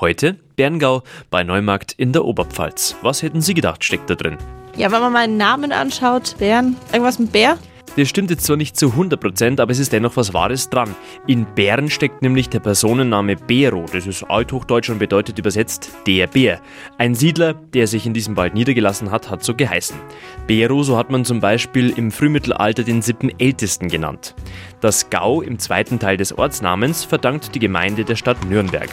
Heute Berngau bei Neumarkt in der Oberpfalz. Was hätten Sie gedacht, steckt da drin? Ja, wenn man mal einen Namen anschaut, Bären, irgendwas mit Bär? Das stimmt jetzt zwar nicht zu 100%, aber es ist dennoch was Wahres dran. In Bern steckt nämlich der Personenname Bero. Das ist althochdeutsch und bedeutet übersetzt der Bär. Ein Siedler, der sich in diesem Wald niedergelassen hat, hat so geheißen. Bero, so hat man zum Beispiel im Frühmittelalter den Sippenältesten genannt. Das Gau im zweiten Teil des Ortsnamens verdankt die Gemeinde der Stadt Nürnberg.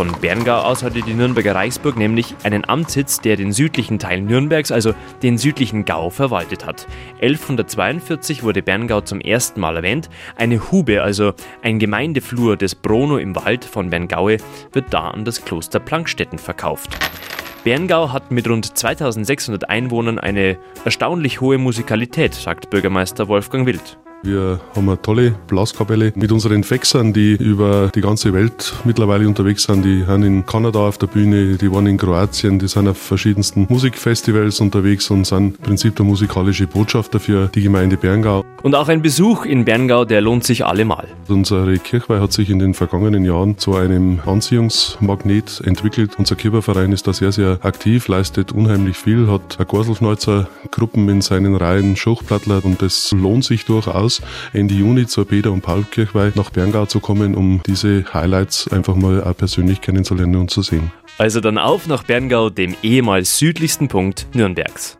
Von Berngau aus hatte die Nürnberger Reichsburg nämlich einen Amtssitz, der den südlichen Teil Nürnbergs, also den südlichen Gau, verwaltet hat. 1142 wurde Berngau zum ersten Mal erwähnt. Eine Hube, also ein Gemeindeflur des Brono im Wald von Berngaue, wird da an das Kloster Plankstetten verkauft. Berngau hat mit rund 2600 Einwohnern eine erstaunlich hohe Musikalität, sagt Bürgermeister Wolfgang Wild. Wir haben eine tolle Blaskapelle mit unseren Fexern, die über die ganze Welt mittlerweile unterwegs sind. Die sind in Kanada auf der Bühne, die waren in Kroatien, die sind auf verschiedensten Musikfestivals unterwegs und sind im Prinzip der musikalische Botschafter für die Gemeinde Berngau. Und auch ein Besuch in Berngau, der lohnt sich allemal. Unsere Kirchweih hat sich in den vergangenen Jahren zu einem Anziehungsmagnet entwickelt. Unser Kirchenverein ist da sehr, sehr aktiv, leistet unheimlich viel, hat eine Gorselschneuzer Gruppen in seinen Reihen, Schuchplattler und das lohnt sich durchaus aus, Ende Juni zur Peter- und Paul-Kirchweih nach Berngau zu kommen, um diese Highlights einfach mal auch persönlich kennenzulernen und zu sehen. Also dann auf nach Berngau, dem ehemals südlichsten Punkt Nürnbergs.